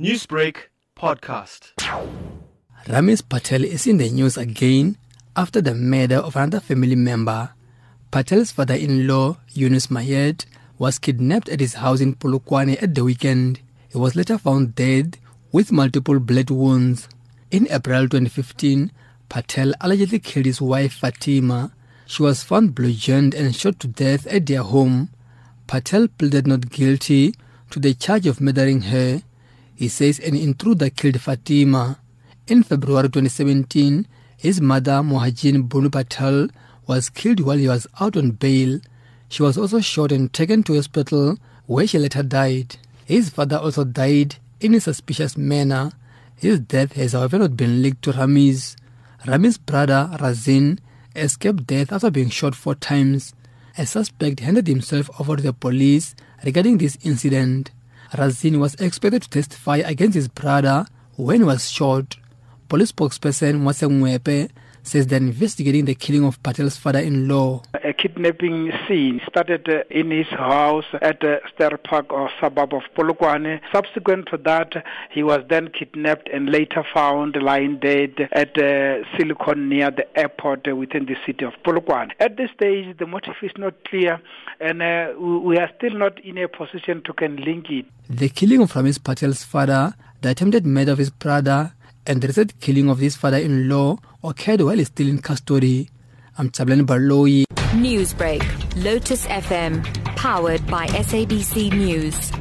Newsbreak podcast. Rameez Patel is in the news again after the murder of another family member. Patel's father-in-law, Yunus Mayet, was kidnapped at his house in Polokwane at the weekend. He was later found dead with multiple blade wounds. In April 2015, Patel allegedly killed his wife Fatima. She was found bludgeoned and shot to death at their home. Patel pleaded not guilty to the charge of murdering her he says an intruder killed Fatima. In February 2017, his mother, Mohajin Bunu Patel, was killed while he was out on bail. She was also shot and taken to hospital where she later died. His father also died in a suspicious manner. His death has however not been linked to Rameez. Rameez's brother, Razin, escaped death after being shot four times. A suspect handed himself over to the police regarding this incident. Razin was expected to testify against his brother when he was shot. Police spokesperson Mwase Mwepe says they're investigating the killing of Patel's father-in-law. A kidnapping scene started uh, in his house at the Sterpark or suburb of Polokwane. Subsequent to that, he was then kidnapped and later found lying dead at uh, Silicon near the airport uh, within the city of Polokwane. At this stage, the motive is not clear and uh, we are still not in a position to can link it. The killing of Rameez Patel's father, the attempted murder of his brother, and the recent killing of his father-in-law occurred while he's still in custody. I'm Jabulani Baloi. Newsbreak, Lotus FM, powered by SABC News.